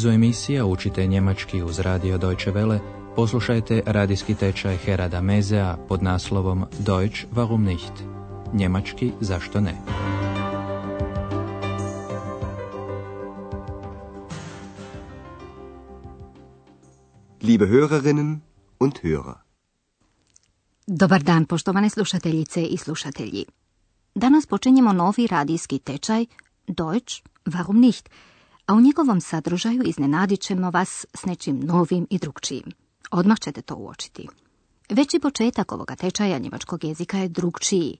nizu emisija Učite njemački uz radio Deutsche Welle poslušajte radijski tečaj Herada Mezea pod naslovom Deutsch warum nicht? Njemački zašto ne? Liebe Hörerinnen und Hörer. Dobar dan, poštovane slušateljice i slušatelji. Danas počinjemo novi radijski tečaj Deutsch warum nicht? A u njegovom sadržaju iznenadit ćemo vas s nečim novim i drugčijim. Odmah ćete to uočiti. Veći početak ovoga tečaja njemačkog jezika je drugčiji.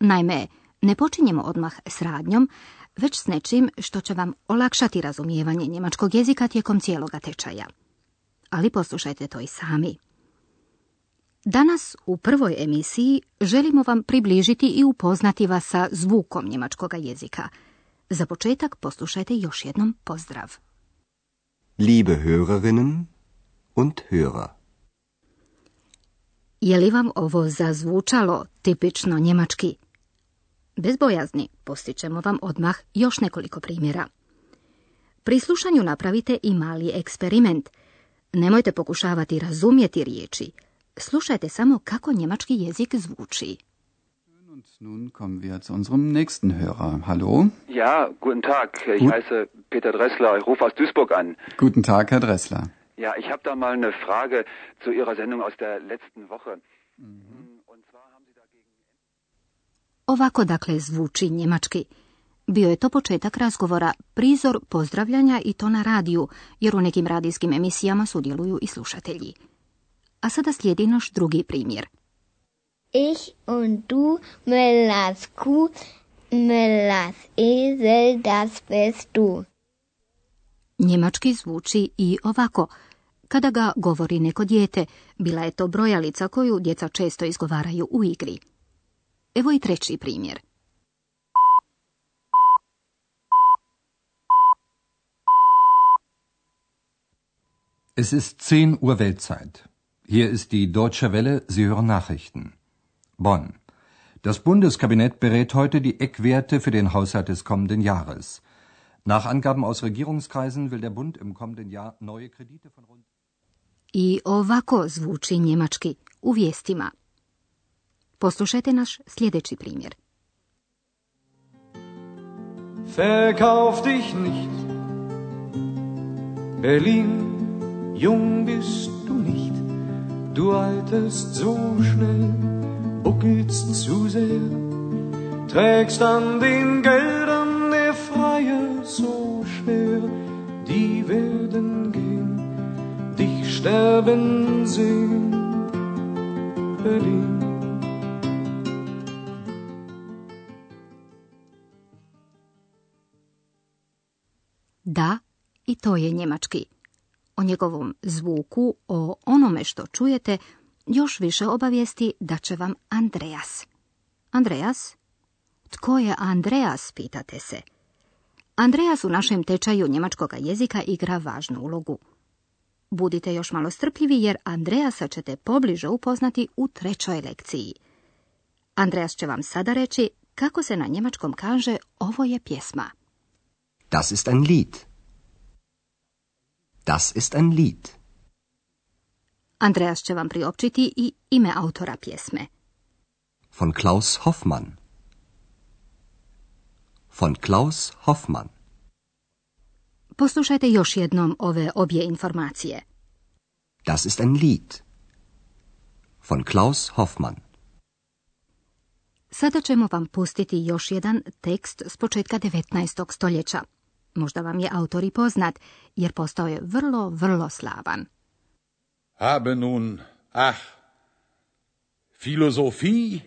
Naime, ne počinjemo odmah s radnjom, već s nečim što će vam olakšati razumijevanje njemačkog jezika tijekom cijeloga tečaja. Ali poslušajte to i sami. Danas u prvoj emisiji želimo vam približiti i upoznati vas sa zvukom njemačkog jezika – za početak poslušajte još jednom pozdrav. Liebe Hörerinnen und Hörer. Je li vam ovo zazvučalo tipično njemački? Bez bojazni postićemo vam odmah još nekoliko primjera. Pri slušanju napravite i mali eksperiment. Nemojte pokušavati razumjeti riječi. Slušajte samo kako njemački jezik zvuči. Und nun kommen wir zu unserem nächsten Hörer. Hallo? Ja, guten Tag. Ich Gut. heiße Peter Dressler. Ich rufe aus Duisburg an. Guten Tag, Herr Dressler. Ja, ich habe da mal eine Frage zu Ihrer Sendung aus der letzten Woche. Und zwar haben Sie dagegen. Ovako dakle zvuči njemački. Bio je to početak razgovora, prizor pozdravljanja i to na radiju, jer u nekim radijskim emisijama sudjeluju i slušatelji. A sada slijedi naš drugi primjer. Ich und du, Müllers Kuh, Müllers Esel, das bist du. Njemački zvuči i ovako. Kada ga govori neko dijete, bila je to brojalica koju djeca često izgovaraju u igri. Evo i treći primjer. Es ist 10 Uhr Weltzeit. Hier ist die Deutsche Welle, Sie hören Nachrichten. Bonn. Das Bundeskabinett berät heute die Eckwerte für den Haushalt des kommenden Jahres. Nach Angaben aus Regierungskreisen will der Bund im kommenden Jahr neue Kredite von rund I ovako zvuči njemački u vijestima. Poslušajte naš sljedeći primjer. Verkauf dich nicht. Berlin, jung bist du nicht. Du alterst so schnell, buckelst zu sehr. Trägst an den Geldern der Freier so schwer. Die werden gehen, dich sterben sehen. Berlin. Da, i to je njemački. O njegovom zvuku, o onome što čujete, još više obavijesti da će vam Andreas. Andreas? Tko je Andreas, pitate se. Andreas u našem tečaju njemačkog jezika igra važnu ulogu. Budite još malo strpljivi jer Andreasa ćete pobliže upoznati u trećoj lekciji. Andreas će vam sada reći kako se na njemačkom kaže ovo je pjesma. Das ist ein Lied. Das ist ein Lied. Andreas će vam priopćiti i ime autora pjesme. Von Klaus Hoffmann. Von Klaus Hoffmann. Poslušajte još jednom ove obje informacije. Das ist ein Lied. Von Klaus Hoffmann. Sada ćemo vam pustiti još jedan tekst s početka 19. stoljeća. Možda vam je autor i poznat, jer postao je vrlo, vrlo slavan. Habe nun, ach, Philosophie,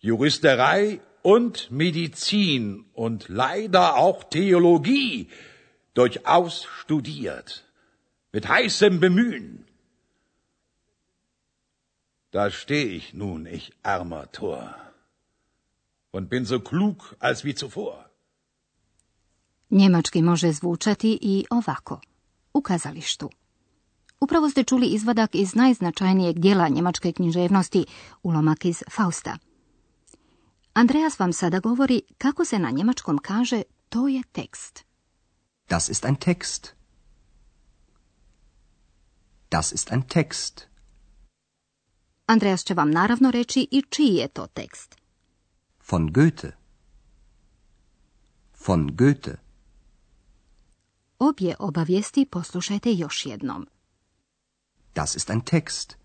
Juristerei und Medizin und leider auch Theologie durchaus studiert, mit heißem Bemühen. Da steh ich nun, ich armer Tor, und bin so klug als wie zuvor. Njemački može zvučati i ovako. U kazalištu. Upravo ste čuli izvadak iz najznačajnijeg dijela njemačke književnosti, ulomak iz Fausta. Andreas vam sada govori kako se na njemačkom kaže to je tekst. Das ist ein Text. Das ist ein Text. Andreas će vam naravno reći i čiji je to tekst. Von Goethe. Von Goethe. Obje obavijesti poslušajte još jednom. Das ist ein Text.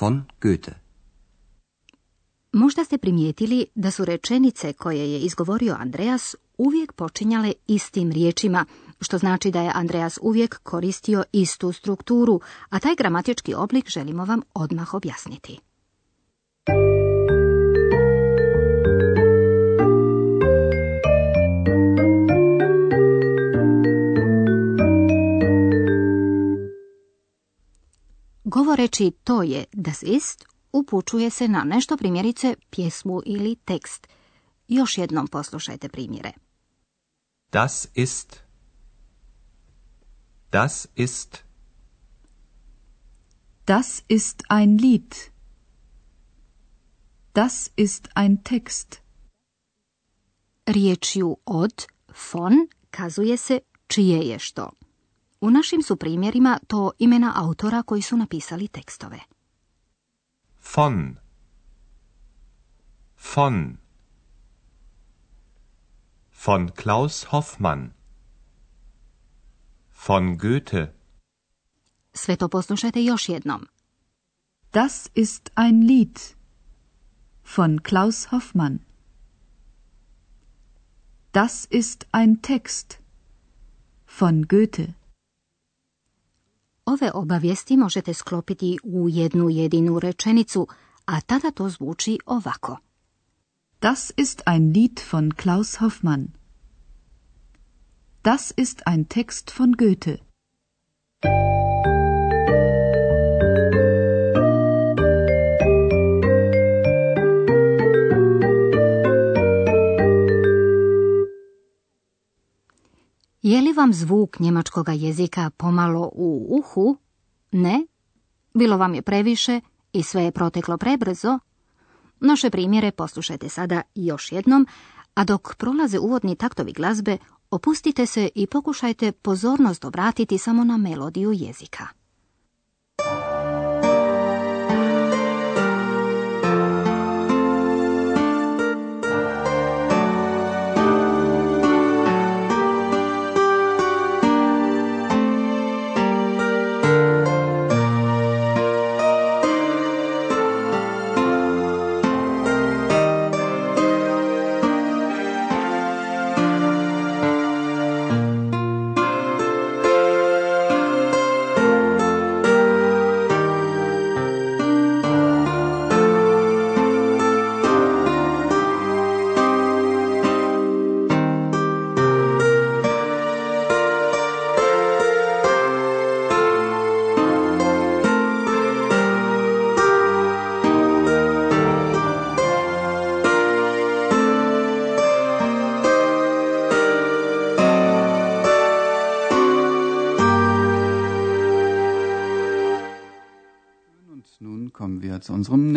Von Goethe. Možda ste primijetili da su rečenice koje je izgovorio Andreas uvijek počinjale istim riječima, što znači da je Andreas uvijek koristio istu strukturu, a taj gramatički oblik želimo vam odmah objasniti. Govoreći to je das ist, upućuje se na nešto primjerice pjesmu ili tekst. Još jednom poslušajte primjere. Das ist. Das ist. Das ist ein Lied. Das ist ein Text. Riječju od, von, kazuje se čije je što. U našim su primjerima to imena autora koji su napisali tekstove. Von. Von. Von Klaus Hoffmann. Von Goethe. Sve to poslušajte još jednom. Das ist ein Lied. Von Klaus Hoffmann. Das ist ein Text. Von Goethe. Ove obavijesti možete sklopiti u jednu jedinu rečenicu, a tada to zvuči ovako. Das ist ein Lied von Klaus Hoffmann. Das ist ein Text von Goethe. Je li vam zvuk njemačkoga jezika pomalo u uhu? Ne? Bilo vam je previše i sve je proteklo prebrzo? Naše primjere poslušajte sada još jednom, a dok prolaze uvodni taktovi glazbe, opustite se i pokušajte pozornost obratiti samo na melodiju jezika.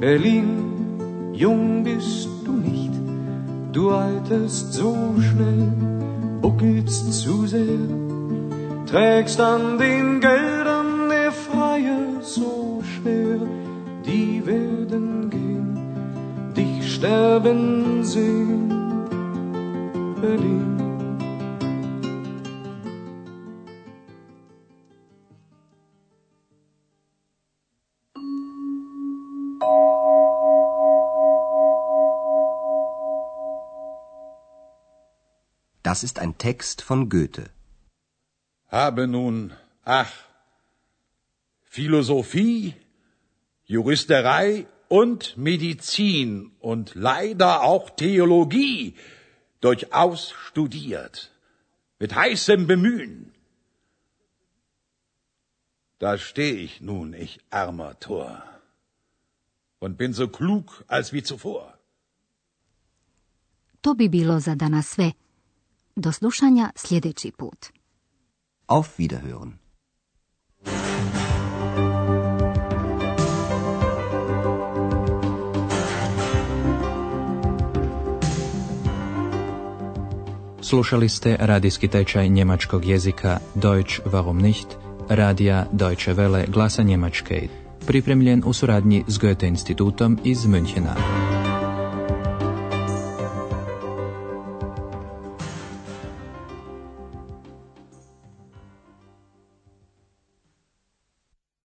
Berlin, jung bist du nicht, du alterst so schnell, buckelst zu sehr, trägst an den Geldern der Freie so schwer, die werden gehen, dich sterben sehen, Berlin. Das ist ein Text von Goethe. Habe nun, ach, Philosophie, Juristerei und Medizin und leider auch Theologie durchaus studiert, mit heißem Bemühen. Da steh ich nun, ich armer Tor, und bin so klug als wie zuvor. To bi bilo za danas sve. Do slušanja sljedeći put. Auf Wiederhören. Slušali ste radijski tečaj njemačkog jezika Deutsch warum nicht, radija Deutsche Welle glasa Njemačke, pripremljen u suradnji s Goethe institutom iz Münchena.